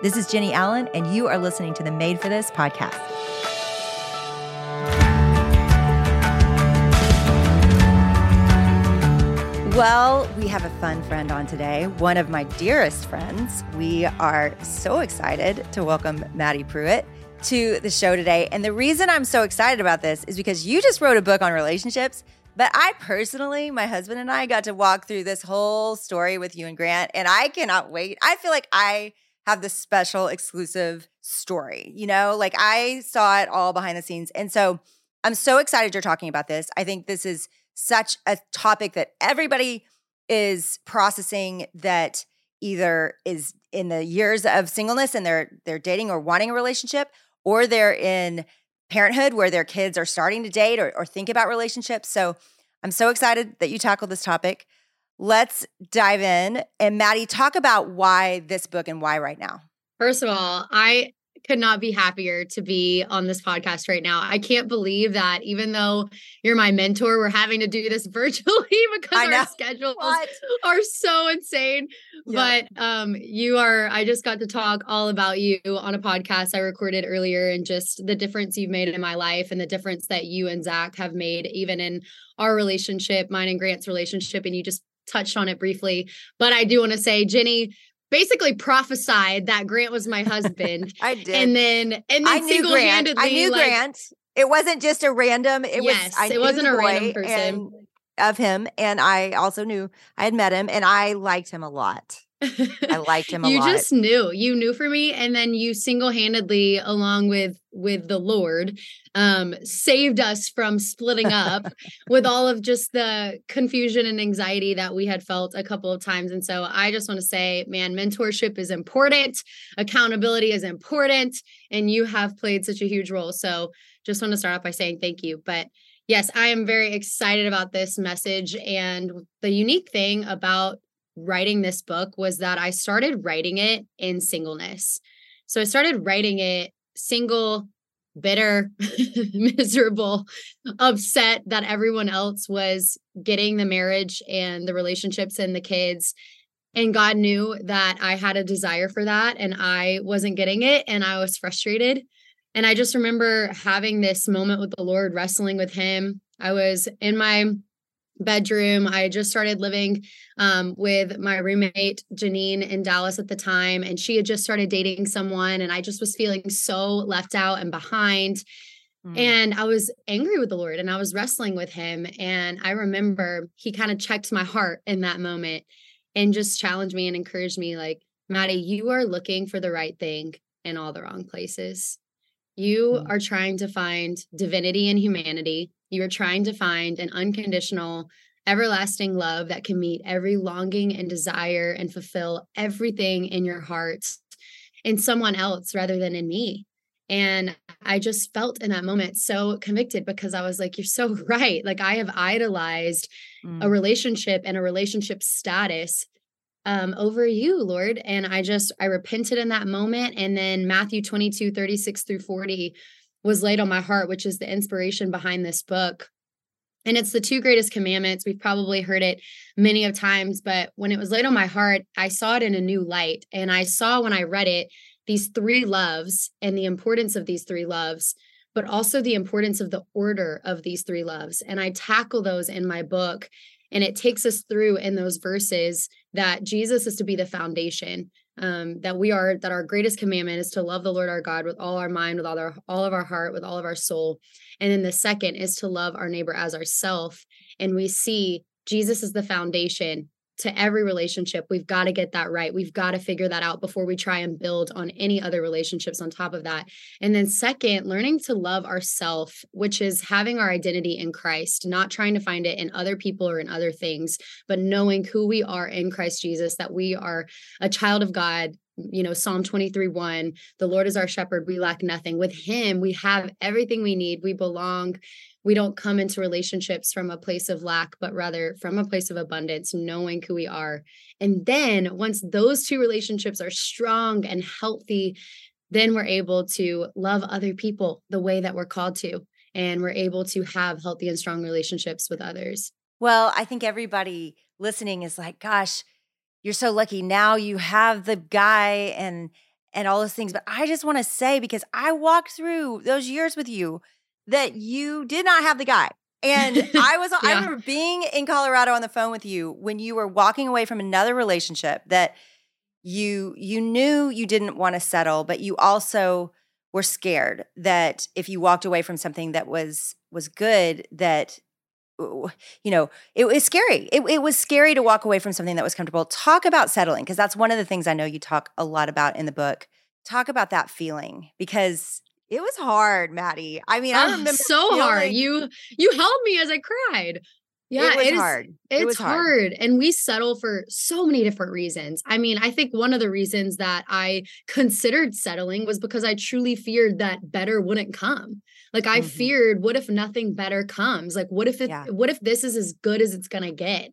This is Jennie Allen, and you are listening to the Made for This podcast. Well, we have a fun friend on today, one of my dearest friends. We are so excited to welcome Madi Prewett to the show today. And the reason I'm so excited about this is because you just wrote a book on relationships. But I personally, my husband and I got to walk through this whole story with you and Grant, and I cannot wait. I feel like I have this special exclusive story, you know, like I saw it all behind the scenes. And so I'm so excited you're talking about this. I think this is such a topic that everybody is processing that either is in the years of singleness and they're they're dating or wanting a relationship or they're in parenthood where their kids are starting to date or, or think about relationships. So I'm so excited that you tackled this topic. Let's dive in. And Madi, talk about why this book and why right now. First of all, I could not be happier to be on this podcast right now. I can't believe that even though you're my mentor, we're having to do this virtually because our schedules what? are so insane. Yeah. But um you are I just got to talk all about you on a podcast I recorded earlier and just the difference you've made in my life and the difference that you and Zac have made even in our relationship, mine and Grant's relationship and you just touched on it briefly. But I do want to say Jennie basically prophesied that Grant was my husband. I did. And then and then I knew Grant. I knew like, Grant. It wasn't just a random. It yes, was. I it wasn't a random person of him, and I also knew I had met him, and I liked him a lot. I liked him a you lot. You just knew. You knew for me and then you single-handedly along with with the Lord um saved us from splitting up with all of just the confusion and anxiety that we had felt a couple of times and so I just want to say man mentorship is important, accountability is important and you have played such a huge role. So just want to start off by saying thank you. But yes, I am very excited about this message and the unique thing about writing this book was that I started writing it in singleness. So I started writing it single, bitter, miserable, upset that everyone else was getting the marriage and the relationships and the kids. And God knew that I had a desire for that and I wasn't getting it and I was frustrated. And I just remember having this moment with the Lord, wrestling with Him. I was in my bedroom. I just started living um, with my roommate, Janine, in Dallas at the time. And she had just started dating someone. And I just was feeling so left out and behind. Mm. And I was angry with the Lord and I was wrestling with him. And I remember he kind of checked my heart in that moment and just challenged me and encouraged me like, Madi, you are looking for the right thing in all the wrong places. You mm. are trying to find divinity and humanity you are trying to find an unconditional, everlasting love that can meet every longing and desire and fulfill everything in your heart in someone else rather than in me. And I just felt in that moment so convicted because I was like, you're so right. Like, I have idolized mm. a relationship and a relationship status um, over you, Lord. And I just, I repented in that moment. And then Matthew 22, 36 through 40 was laid on my heart, which is the inspiration behind this book. And it's the two greatest commandments. We've probably heard it many of times, but when it was laid on my heart, I saw it in a new light. And I saw when I read it these three loves and the importance of these three loves, but also the importance of the order of these three loves. And I tackle those in my book. And it takes us through in those verses that Jesus is to be the foundation um, that we are that our greatest commandment is to love the Lord our God with all our mind, with all our all of our heart, with all of our soul. And then the second is to love our neighbor as ourself. And we see Jesus is the foundation to every relationship. We've got to get that right. We've got to figure that out before we try and build on any other relationships on top of that. And then, second, learning to love ourself, which is having our identity in Christ, not trying to find it in other people or in other things, but knowing who we are in Christ Jesus, that we are a child of God you know psalm 23 1 the lord is our shepherd we lack nothing with him we have everything we need we belong we don't come into relationships from a place of lack, but rather from a place of abundance, knowing who we are. And then once those two relationships are strong and healthy, then we're able to love other people the way that we're called to. And we're able to have healthy and strong relationships with others. Well, I think everybody listening is like, gosh, you're so lucky. Now you have the guy and and all those things. But I just want to say, because I walked through those years with you, that you did not have the guy. And I was, yeah. I remember being in Colorado on the phone with you when you were walking away from another relationship that you you knew you didn't want to settle, but you also were scared that if you walked away from something that was was good, that you know, it was scary. It, it, was scary to walk away from something that was comfortable. Talk about settling, because that's one of the things I know you talk a lot about in the book. Talk about that feeling because it was hard, Madi. I mean, I oh, remember so feeling, hard. You you held me as I cried. Yeah, it it is, hard. It's it was hard. hard. And we settle for so many different reasons. I mean, I think one of the reasons that I considered settling was because I truly feared that better wouldn't come. Like I mm-hmm. feared, what if nothing better comes? Like what if it yeah. what if this is as good as it's gonna get?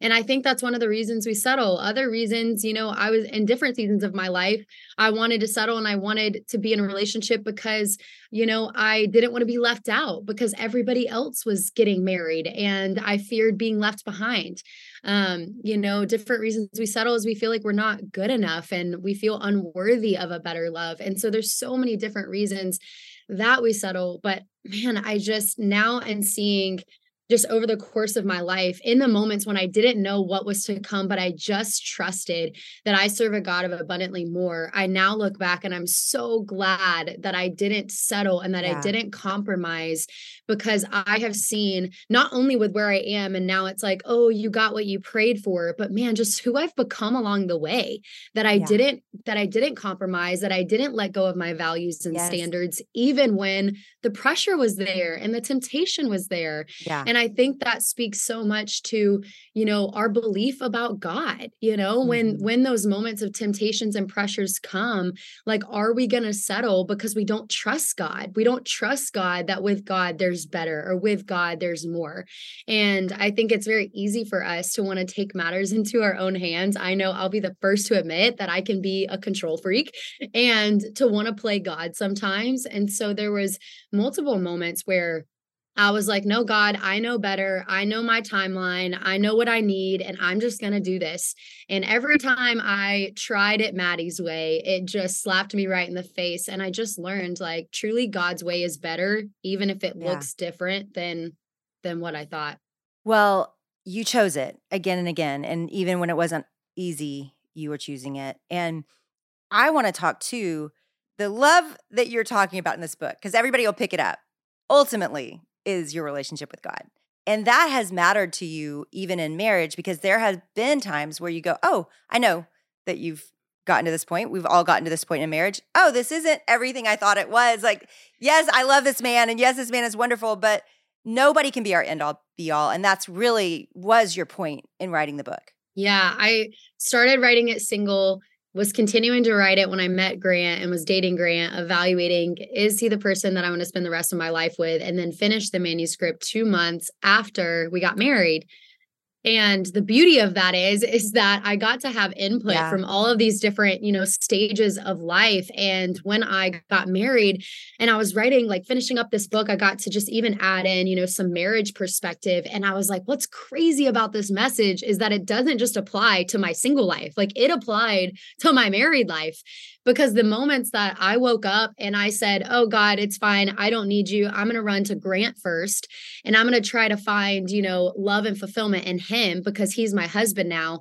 And I think that's one of the reasons we settle. Other reasons, you know, I was in different seasons of my life. I wanted to settle and I wanted to be in a relationship because, you know, I didn't want to be left out because everybody else was getting married and I feared being left behind. Um, you know, different reasons we settle is we feel like we're not good enough and we feel unworthy of a better love. And so there's so many different reasons that we settle. But man, I just now am seeing just over the course of my life in the moments when I didn't know what was to come, but I just trusted that I serve a God of abundantly more. I now look back and I'm so glad that I didn't settle and that yeah. I didn't compromise because I have seen not only with where I am, and now it's like, oh, you got what you prayed for, but man, just who I've become along the way that I yeah. didn't, that I didn't compromise, that I didn't let go of my values and yes. standards, even when the pressure was there and the temptation was there. Yeah. And I think that speaks so much to, you know, our belief about God, you know, mm-hmm. when when those moments of temptations and pressures come, like are we going to settle because we don't trust God? We don't trust God that with God there's better or with God there's more. And I think it's very easy for us to want to take matters into our own hands. I know I'll be the first to admit that I can be a control freak and to want to play God sometimes. And so there was multiple moments where I was like, no, God, I know better. I know my timeline. I know what I need, and I'm just going to do this. And every time I tried it Madi's way, it just slapped me right in the face. And I just learned like truly God's way is better, even if it yeah. looks different than than what I thought. Well, you chose it again and again. And even when it wasn't easy, you were choosing it. And I want to talk to the love that you're talking about in this book, because everybody will pick it up. Ultimately, is your relationship with God. And that has mattered to you even in marriage because there has been times where you go, Oh, I know that you've gotten to this point. We've all gotten to this point in marriage. Oh, this isn't everything I thought it was. Like, yes, I love this man and yes, this man is wonderful, but nobody can be our end all be all. And that's really was your point in writing the book. Yeah, I started writing it single was continuing to write it when I met Grant and was dating Grant, evaluating is he the person that I want to spend the rest of my life with, and then finished the manuscript two months after we got married. And the beauty of that is, is that I got to have input yeah. from all of these different, you know, stages of life. And when I got married and I was writing, like finishing up this book, I got to just even add in, you know, some marriage perspective. And I was like, what's crazy about this message is that it doesn't just apply to my single life, like it applied to my married life because the moments that I woke up and I said, Oh God, it's fine. I don't need you. I'm going to run to Grant first. And I'm going to try to find, you know, love and fulfillment in him because he's my husband now.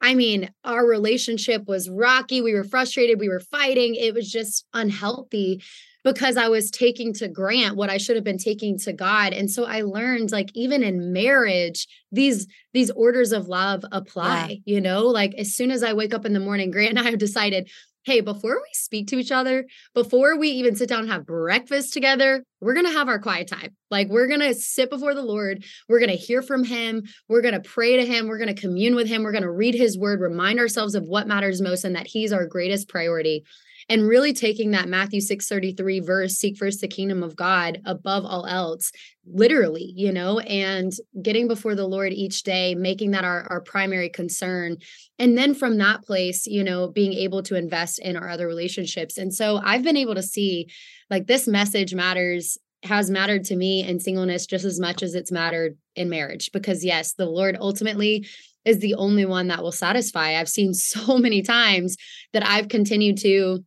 I mean, our relationship was rocky. We were frustrated. We were fighting. It was just unhealthy because I was taking to Grant what I should have been taking to God. And so I learned like even in marriage, these these orders of love apply, yeah. you know, like as soon as I wake up in the morning, Grant and I have decided hey, before we speak to each other, before we even sit down and have breakfast together, we're going to have our quiet time. Like we're going to sit before the Lord. We're going to hear from him. We're going to pray to him. We're going to commune with him. We're going to read his word, remind ourselves of what matters most and that he's our greatest priority and really taking that Matthew 6:33 verse seek first the kingdom of God above all else literally you know and getting before the Lord each day making that our our primary concern and then from that place you know being able to invest in our other relationships and so I've been able to see like this message matters has mattered to me in singleness just as much as it's mattered in marriage because yes the Lord ultimately is the only one that will satisfy. I've seen so many times that I've continued to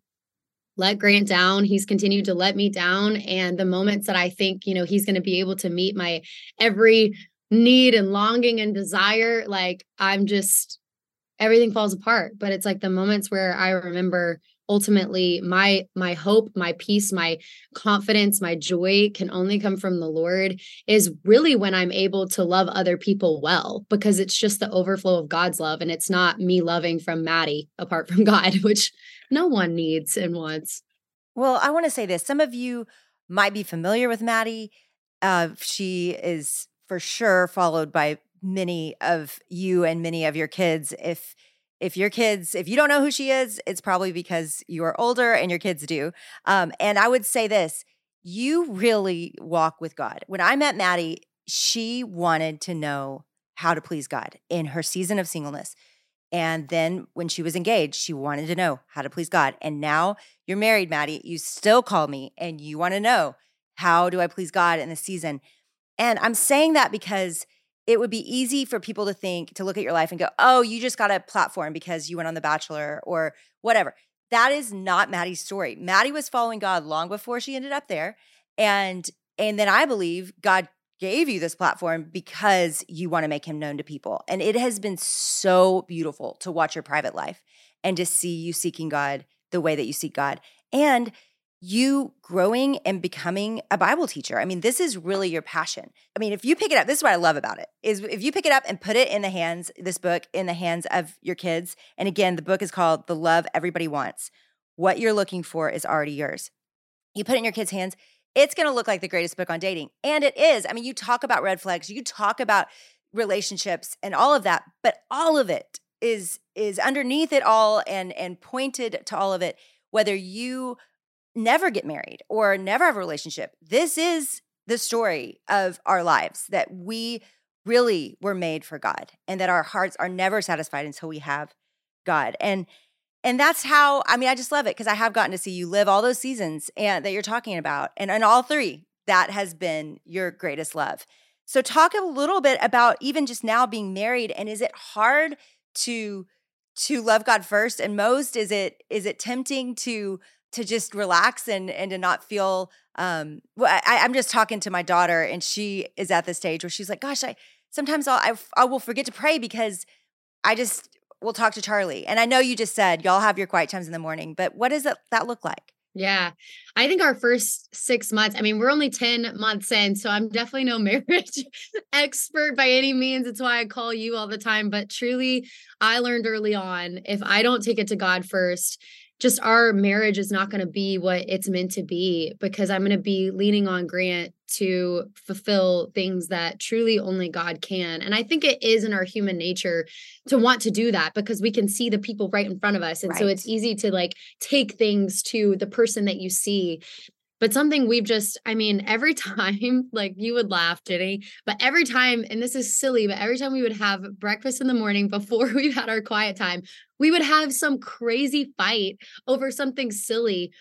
let Grant down. He's continued to let me down. And the moments that I think, you know, he's going to be able to meet my every need and longing and desire, like I'm just, everything falls apart. But it's like the moments where I remember ultimately my my hope my peace my confidence my joy can only come from the lord is really when i'm able to love other people well because it's just the overflow of god's love and it's not me loving from madi apart from god which no one needs and wants. Well, I want to say this. Some of you might be familiar with Madi. Uh, she is for sure followed by many of you and many of your kids. If if your kids, if you don't know who she is, it's probably because you are older and your kids do. Um, and I would say this: you really walk with God. When I met Madi, she wanted to know how to please God in her season of singleness. And then when she was engaged, she wanted to know how to please God. And now you're married, Madi. You still call me and you want to know how do I please God in the season? And I'm saying that because it would be easy for people to think, to look at your life and go, oh, you just got a platform because you went on The Bachelor or whatever. That is not Madi's story. Maddie was following God long before she ended up there. And and then I believe God gave you this platform because you want to make him known to people. And it has been so beautiful to watch your private life and to see you seeking God the way that you seek God and you growing and becoming a Bible teacher. I mean, this is really your passion. I mean, if you pick it up, this is what I love about it. Is if you pick it up and put it in the hands this book in the hands of your kids. And again, the book is called The Love Everybody Wants. What you're looking for is already yours. You put it in your kids' hands, it's going to look like the greatest book on dating. And it is. I mean, you talk about red flags, you talk about relationships and all of that, but all of it is is underneath it all and and pointed to all of it whether you never get married or never have a relationship. This is the story of our lives that we really were made for God and that our hearts are never satisfied until we have God. And and that's how i mean i just love it because i have gotten to see you live all those seasons and that you're talking about and in all three that has been your greatest love. So talk a little bit about even just now being married and is it hard to to love god first and most? Is it is it tempting to to just relax and and to not feel um well I, i'm just talking to my daughter and she is at the stage where she's like gosh i sometimes I'll, I, I will forget to pray because i just we'll talk to Charlie. And I know you just said y'all have your quiet times in the morning, but what does that, that look like? Yeah. I think our first six months, I mean, we're only 10 months in, so I'm definitely no marriage expert by any means. It's why I call you all the time. But truly, I learned early on if I don't take it to God first, just our marriage is not going to be what it's meant to be because I'm going to be leaning on Grant to fulfill things that truly only God can. And I think it is in our human nature to want to do that because we can see the people right in front of us. And right. so it's easy to like take things to the person that you see but something we've just i mean every time like you would laugh jennie but every time and this is silly but every time we would have breakfast in the morning before we had our quiet time we would have some crazy fight over something silly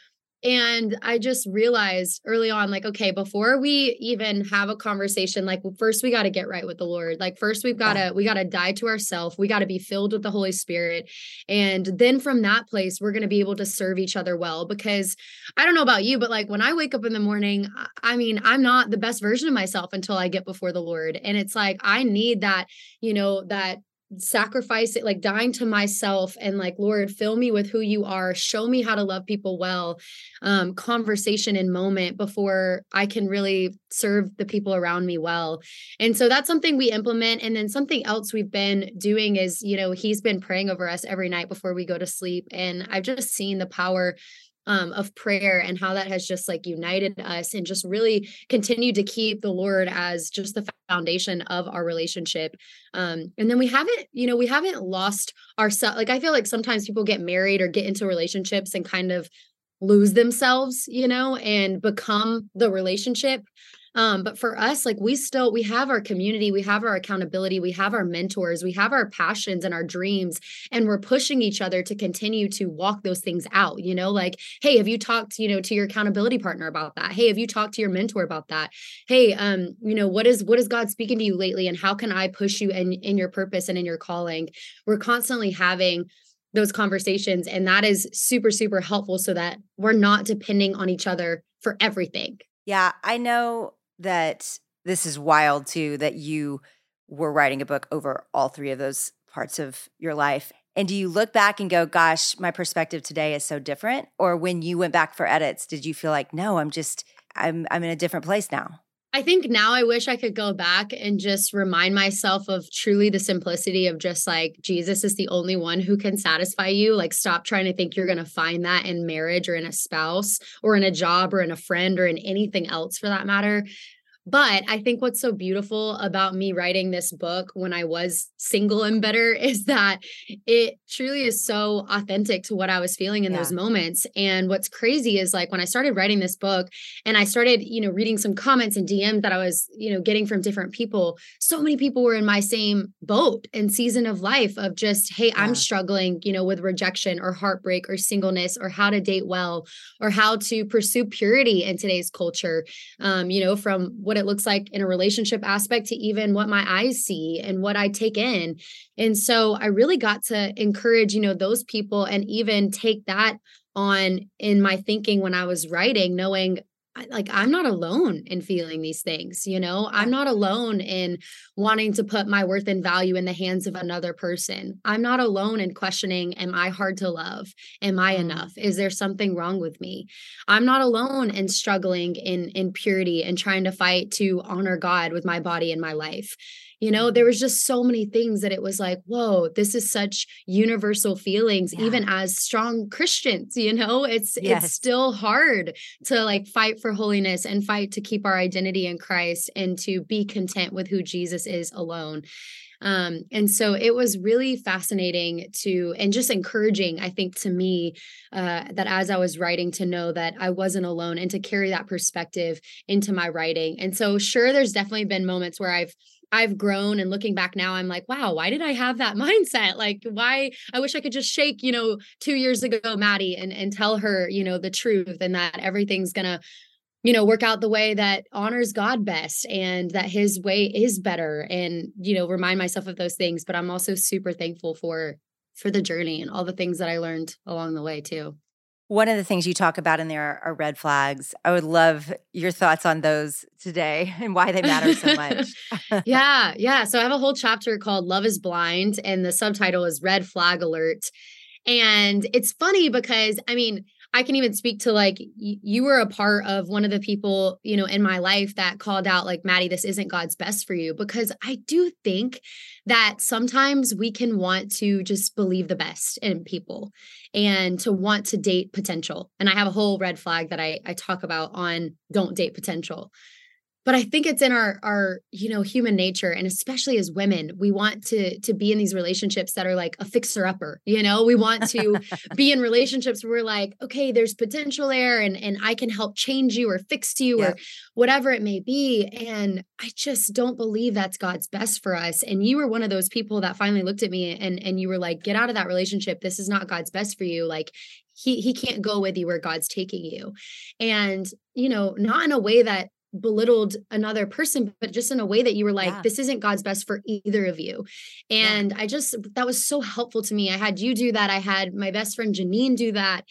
and I just realized early on, like, okay, before we even have a conversation, like, first we got to get right with the Lord. Like, first we've got to, we got to die to ourselves. We got to be filled with the Holy Spirit. And then from that place, we're going to be able to serve each other well. Because I don't know about you, but like when I wake up in the morning, I mean, I'm not the best version of myself until I get before the Lord. And it's like, I need that, you know, that sacrifice it like dying to myself and like lord fill me with who you are. Show me how to love people well. Um conversation and moment before i can really serve the people around me well. And so that's something we implement. And then something else we've been doing is you know he's been praying over us every night before we go to sleep. And i've just seen the power um, of prayer and how that has just like united us and just really continued to keep the Lord as just the foundation of our relationship. Um, and then we haven't, you know, we haven't lost ourselves. Like I feel like sometimes people get married or get into relationships and kind of lose themselves, you know, and become the relationship. Um, but for us, like we still we have our community, we have our accountability, we have our mentors, we have our passions and our dreams, and we're pushing each other to continue to walk those things out. You know, like, hey, have you talked, you know, to your accountability partner about that? Hey, have you talked to your mentor about that? Hey, um, you know, what is what is God speaking to you lately, and how can I push you in in your purpose and in your calling? We're constantly having those conversations and that is super super helpful so that we're not depending on each other for everything yeah i know that this is wild too that you were writing a book over all three of those parts of your life and do you look back and go gosh my perspective today is so different or when you went back for edits did you feel like no i'm just i'm i'm in a different place now I think now I wish I could go back and just remind myself of truly the simplicity of just like Jesus is the only one who can satisfy you. Like, stop trying to think you're going to find that in marriage or in a spouse or in a job or in a friend or in anything else for that matter. But I think what's so beautiful about me writing this book when I was single and bitter is that it truly is so authentic to what I was feeling in yeah. those moments. And what's crazy is like when I started writing this book and I started, you know, reading some comments and DMs that I was, you know, getting from different people, so many people were in my same boat and season of life of just, hey, yeah. I'm struggling, you know, with rejection or heartbreak or singleness or how to date well or how to pursue purity in today's culture. Um, you know, from what what it looks like in a relationship aspect to even what my eyes see and what I take in. And so I really got to encourage, you know, those people and even take that on in my thinking when I was writing, knowing like I'm not alone in feeling these things, you know? I'm not alone in wanting to put my worth and value in the hands of another person. I'm not alone in questioning am I hard to love? Am I mm-hmm. enough? Is there something wrong with me? I'm not alone in struggling in in purity and trying to fight to honor God with my body and my life you know there was just so many things that it was like whoa this is such universal feelings yeah. even as strong christians you know it's yes. it's still hard to like fight for holiness and fight to keep our identity in christ and to be content with who jesus is alone um, and so it was really fascinating to and just encouraging, I think, to me, uh, that as I was writing, to know that I wasn't alone and to carry that perspective into my writing. And so, sure, there's definitely been moments where I've I've grown and looking back now, I'm like, wow, why did I have that mindset? Like, why I wish I could just shake, you know, two years ago, Madi, and and tell her, you know, the truth and that everything's gonna, you know, work out the way that honors God best and that his way is better. And, you know, remind myself of those things. But I'm also super thankful for for the journey and all the things that I learned along the way too. One of the things you talk about in there are red flags. I would love your thoughts on those today and why they matter so much. yeah, yeah. So I have a whole chapter called Love is Blind, and the subtitle is Red Flag Alert. And it's funny because, I mean, I can even speak to like y- you were a part of one of the people, you know, in my life that called out like Madi, this isn't God's best for you because I do think that sometimes we can want to just believe the best in people and to want to date potential. And I have a whole red flag that I I talk about on don't date potential but i think it's in our our you know human nature and especially as women we want to to be in these relationships that are like a fixer upper you know? We want to be in relationships where we're like okay there's potential there and and i can help change you or fix you or whatever it may be and i just don't believe that's god's best for us and you were one of those people that finally looked at me and and you were like get out of that relationship this is not god's best for you like he he can't go with you where god's taking you and you know not in a way that belittled another person but just in a way that you were like yeah. this isn't god's best for either of you and yeah. i just that was so helpful to me i had you do that i had my best friend janine do that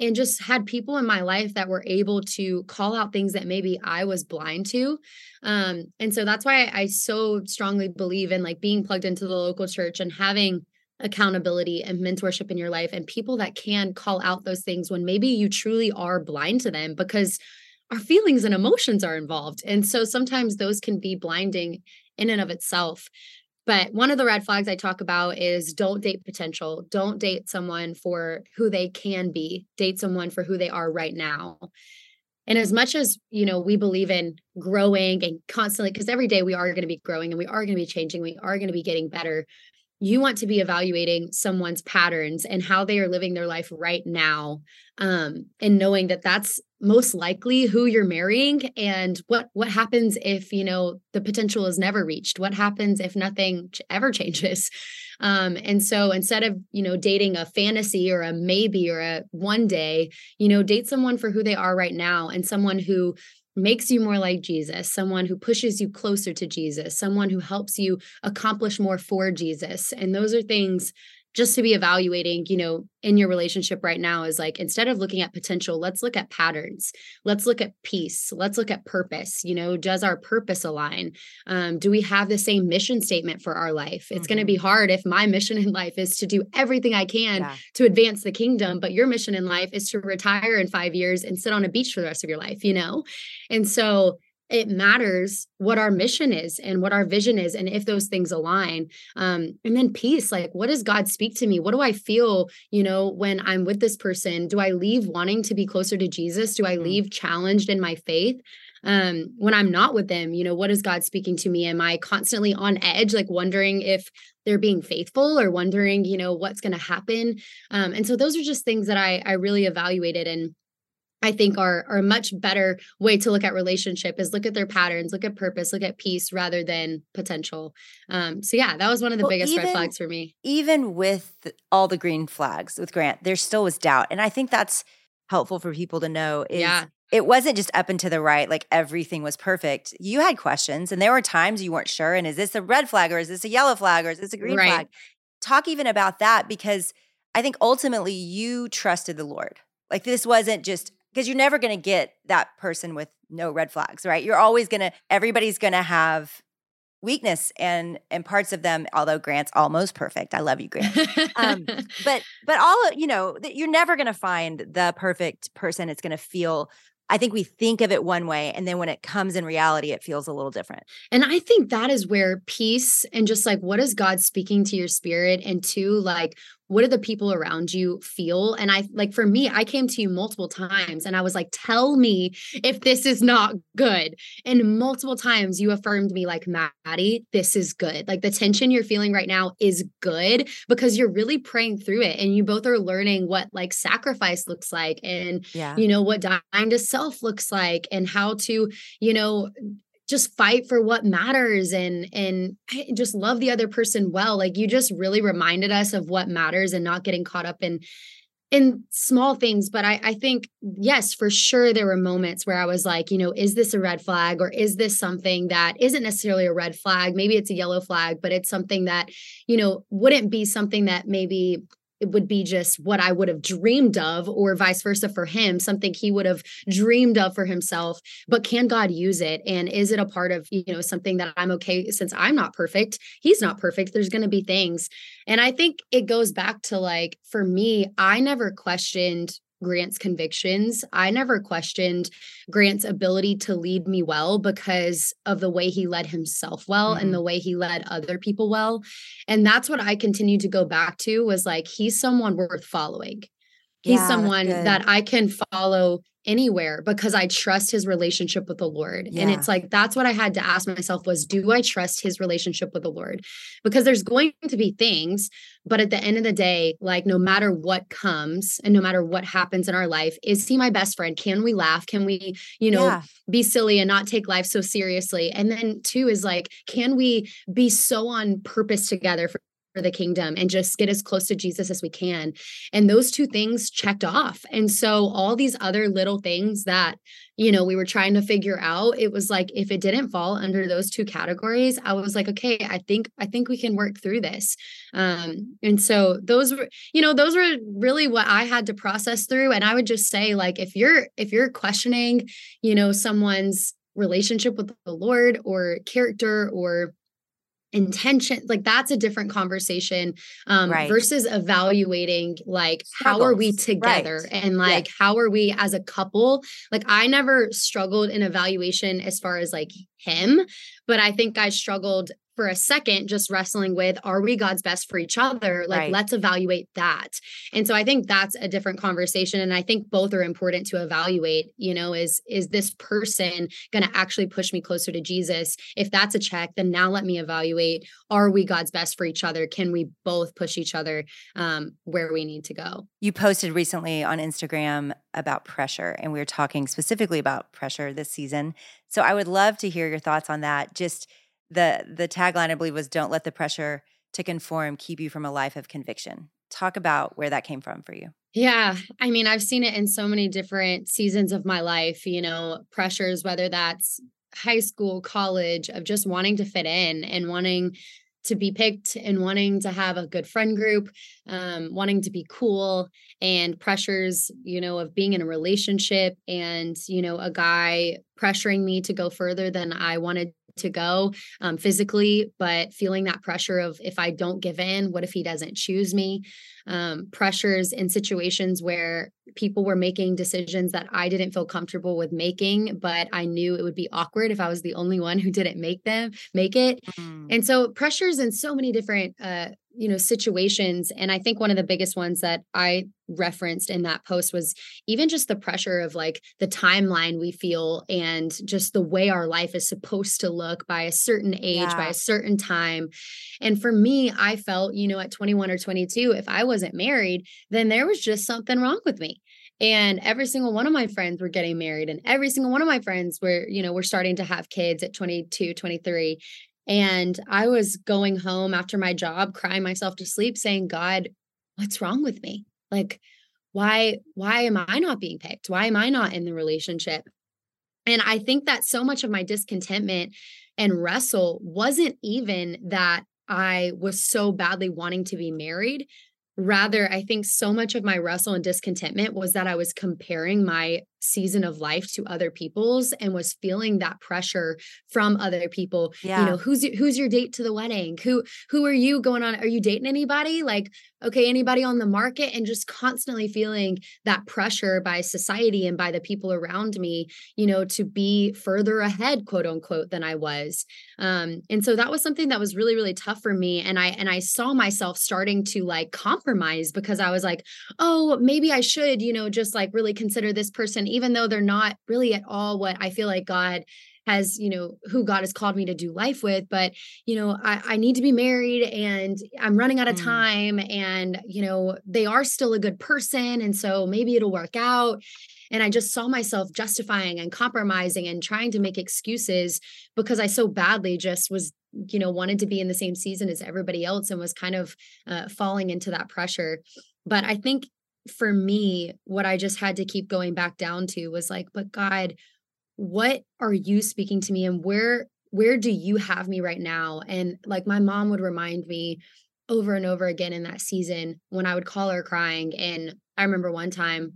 and just had people in my life that were able to call out things that maybe i was blind to um and so that's why i so strongly believe in like being plugged into the local church and having accountability and mentorship in your life and people that can call out those things when maybe you truly are blind to them because our feelings and emotions are involved. And so sometimes those can be blinding in and of itself. But one of the red flags I talk about is don't date potential. Don't date someone for who they can be. Date someone for who they are right now. And as much as, you know, we believe in growing and constantly because every day we are going to be growing and we are going to be changing, we are going to be getting better. You want to be evaluating someone's patterns and how they are living their life right now um, and knowing that that's most likely who you're marrying and what what happens if you know the potential is never reached? What happens if nothing ever changes? Um, and so instead of you know dating a fantasy or a maybe or a one day you know date someone for who they are right now and someone who makes you more like Jesus, someone who pushes you closer to Jesus, someone who helps you accomplish more for Jesus. And those are things just to be evaluating, you know, in your relationship right now is like instead of looking at potential, let's look at patterns. Let's look at peace. Let's look at purpose. You know, does our purpose align? Um, do we have the same mission statement for our life? It's mm-hmm. going to be hard if my mission in life is to do everything I can yeah. to advance the kingdom, but your mission in life is to retire in five years and sit on a beach for the rest of your life, you know? And so it matters what our mission is and what our vision is and if those things align um, and then peace like what does god speak to me? What do i feel you know when i'm with this person? Do i leave wanting to be closer to jesus? Do i mm. leave challenged in my faith? Um when i'm not with them you know what is god speaking to me? Am i constantly on edge like wondering if they're being faithful or wondering you know what's going to happen? Um and so those are just things that i i really evaluated and I think are are a much better way to look at relationship is look at their patterns, look at purpose, look at peace rather than potential. Um, so yeah, that was one of the well, biggest even, red flags for me. Even with all the green flags with Grant, there still was doubt, and I think that's helpful for people to know. Is yeah. It wasn't just up and to the right, like everything was perfect. You had questions, and there were times you weren't sure. And is this a red flag, or is this a yellow flag, or is this a green right. flag? Talk even about that because I think ultimately you trusted the Lord. Like this wasn't just because you're never going to get that person with no red flags, right? You're always going to everybody's going to have weakness and and parts of them although grant's almost perfect i love you grant um, but but all you know you're never going to find the perfect person it's going to feel I think we think of it one way, and then when it comes in reality, it feels a little different. And I think that is where peace and just like what is God speaking to your spirit, and two, like what do the people around you feel? And i like for me i came to you multiple times and i was like tell me if this is not good. And multiple times you affirmed me like madi this is good. Like the tension you're feeling right now is good because you're really praying through it and you both are learning what like sacrifice looks like and yeah. you know what dying to self looks like and how to you know just fight for what matters and and just love the other person well. Like you just really reminded us of what matters and not getting caught up in in small things. But I, I think yes for sure there were moments where i was like you know is this a red flag or is this something that isn't necessarily a red flag? Maybe it's a yellow flag but it's something that you know wouldn't be something that maybe it would be just what I would have dreamed of, or vice versa for him, something he would have dreamed of for himself. But can God use it? And is it a part of, you know, something that I'm okay since I'm not perfect? He's not perfect. There's going to be things. And I think it goes back to like, for me, I never questioned Grant's convictions. I never questioned Grant's ability to lead me well because of the way he led himself well mm-hmm. and the way he led other people well. And that's what I continued to go back to was like, he's someone worth following. He's yeah, someone that I can follow anywhere because I trust his relationship with the Lord. Yeah. And it's like that's what I had to ask myself was do I trust his relationship with the Lord? Because there's going to be things, but at the end of the day, like no matter what comes and no matter what happens in our life, is he my best friend? Can we laugh? Can we, you know, yeah. be silly and not take life so seriously? And then two is like can we be so on purpose together for for the kingdom and just get as close to Jesus as we can. And those two things checked off. And so all these other little things that, you know, we were trying to figure out, it was like if it didn't fall under those two categories, I was like, okay, I think I think we can work through this. Um and so those were, you know, those were really what I had to process through and I would just say like if you're if you're questioning, you know, someone's relationship with the Lord or character or intention like that's a different conversation um right. versus evaluating like Struggles. how are we together right. and like yes. how are we as a couple like i never struggled in evaluation as far as like him but i think i struggled for a second just wrestling with are we God's best for each other? Like, right. let's evaluate that. And so I think that's a different conversation. And I think both are important to evaluate. You know, is is this person going to actually push me closer to Jesus? If that's a check, then now let me evaluate are we God's best for each other? Can we both push each other um, where we need to go? You posted recently on Instagram about pressure, and we were talking specifically about pressure this season. So I would love to hear your thoughts on that. Just the the tagline I believe was "Don't let the pressure to conform keep you from a life of conviction." Talk about where that came from for you. Yeah, I mean, I've seen it in so many different seasons of my life. You know, pressures whether that's high school, college, of just wanting to fit in and wanting to be picked and wanting to have a good friend group, um, wanting to be cool, and pressures, you know, of being in a relationship and, you know, a guy pressuring me to go further than I wanted to go um, physically, but feeling that pressure of if I don't give in, what if he doesn't choose me? Um, pressures in situations where people were making decisions that I didn't feel comfortable with making, but I knew it would be awkward if I was the only one who didn't make them make it. Mm. And so pressures in so many different uh, you know situations and i think one of the biggest ones that i referenced in that post was even just the pressure of like the timeline we feel and just the way our life is supposed to look by a certain age yeah. by a certain time. And for me i felt you know at 21 or 22 if i wasn't married then there was just something wrong with me. And every single one of my friends were getting married and every single one of my friends were you know were starting to have kids at 22 23 and I was going home after my job, crying myself to sleep, saying, God, what's wrong with me? Like, why, why am I not being picked? Why am I not in the relationship? And I think that so much of my discontentment and wrestle wasn't even that I was so badly wanting to be married, Rather, I think so much of my wrestle and discontentment was that I was comparing my season of life to other people's and was feeling that pressure from other people. Yeah. You know, who's who's your date to the wedding? Who who are you going on? Are you dating anybody? Like, okay, anybody on the market? And just constantly feeling that pressure by society and by the people around me, you know, to be further ahead, quote unquote, than I was. Um, and so that was something that was really, really tough for me. And I and I saw myself starting to like compromise because I was like, oh, maybe I should, you know, just like really consider this person, even though they're not really at all what I feel like God has you know who god has called me to do life with but you know i, I need to be married and i'm running out of mm. time and you know they are still a good person and so maybe it'll work out and I just saw myself justifying and compromising and trying to make excuses because I so badly just was, you know, wanted to be in the same season as everybody else and was kind of uh, falling into that pressure. But I think for me, what I just had to keep going back down to was like, but God, what are you speaking to me and where where do you have me right now? And like my mom would remind me over and over again in that season when I would call her crying and I remember one time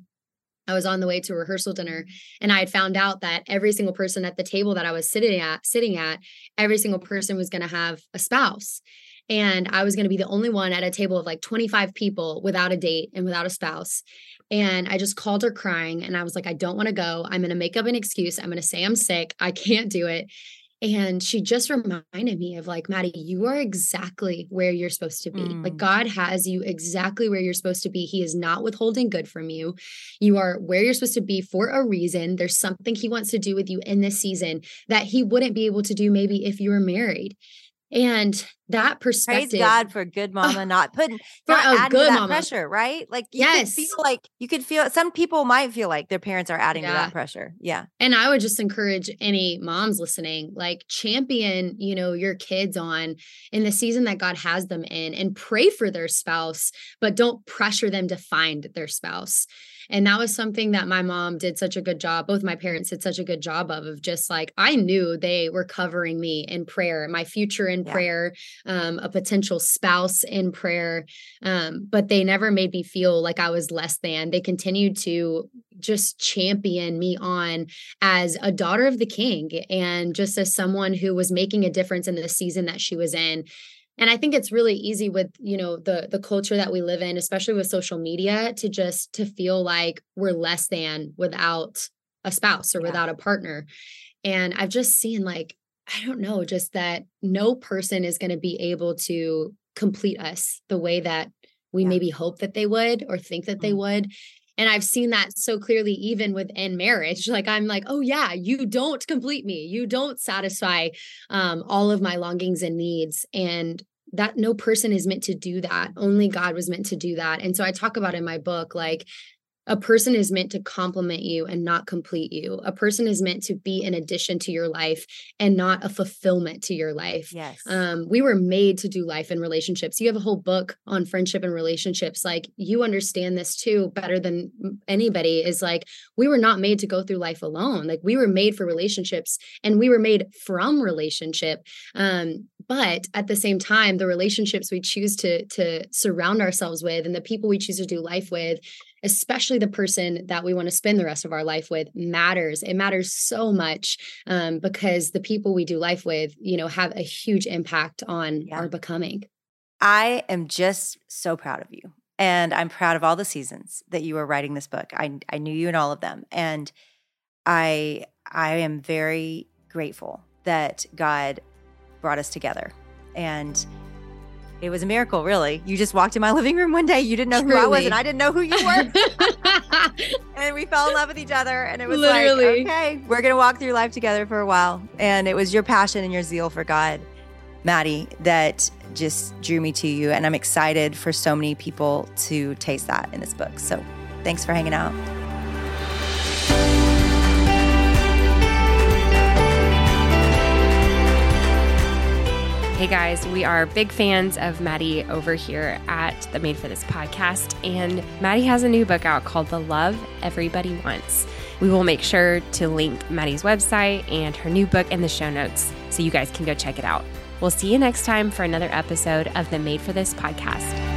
I was on the way to rehearsal dinner and I had found out that every single person at the table that I was sitting at sitting at every single person was going to have a spouse and I was going to be the only one at a table of like 25 people without a date and without a spouse and I just called her crying and I was like I don't want to go I'm going to make up an excuse I'm going to say I'm sick I can't do it and she just reminded me of like, Madi, you are exactly where you're supposed to be. Mm. Like, God has you exactly where you're supposed to be. He is not withholding good from you. You are where you're supposed to be for a reason. There's something He wants to do with you in this season that He wouldn't be able to do maybe if you were married. And that perspective. Praise God for good mama, not putting for not adding good to that mama. pressure, right? Like you yes. feel like you could feel some people might feel like their parents are adding yeah. to that pressure. Yeah. And I would just encourage any moms listening, like champion, you know, your kids on in the season that God has them in and pray for their spouse, but don't pressure them to find their spouse. And that was something that my mom did such a good job. Both my parents did such a good job of, of just like, I knew they were covering me in prayer, my future in yeah. prayer, um, a potential spouse in prayer. Um, but they never made me feel like I was less than. They continued to just champion me on as a daughter of the king and just as someone who was making a difference in the season that she was in and i think it's really easy with you know the the culture that we live in especially with social media to just to feel like we're less than without a spouse or yeah. without a partner and i've just seen like i don't know just that no person is going to be able to complete us the way that we yeah. maybe hope that they would or think that mm-hmm. they would and I've seen that so clearly, even within marriage. Like, I'm like, oh, yeah, you don't complete me. You don't satisfy um, all of my longings and needs. And that no person is meant to do that. Only God was meant to do that. And so I talk about in my book, like, a person is meant to complement you and not complete you. A person is meant to be an addition to your life and not a fulfillment to your life. Yes. Um, we were made to do life in relationships. You have a whole book on friendship and relationships. Like you understand this too better than anybody is like, we were not made to go through life alone. Like we were made for relationships and we were made from relationship. Um, but at the same time, the relationships we choose to, to surround ourselves with and the people we choose to do life with especially the person that we want to spend the rest of our life with matters. It matters so much um, because the people we do life with you know have a huge impact on yeah. our becoming. I am just so proud of you and i'm proud of all the seasons that you were writing this book. I, I knew you in all of them and i i am very grateful that god brought us together and it was a miracle, really. You just walked in my living room one day. You didn't know Truly. who I was, and I didn't know who you were. and we fell in love with each other. And it was Literally. like, okay, we're going to walk through life together for a while. And it was your passion and your zeal for God, Madi, that just drew me to you. And I'm excited for so many people to taste that in this book. So thanks for hanging out. Hey guys, we are big fans of Madi over here at the Made for This podcast. And Madi has a new book out called The Love Everybody Wants. We will make sure to link Madi's website and her new book in the show notes so you guys can go check it out. We'll see you next time for another episode of the Made for This podcast.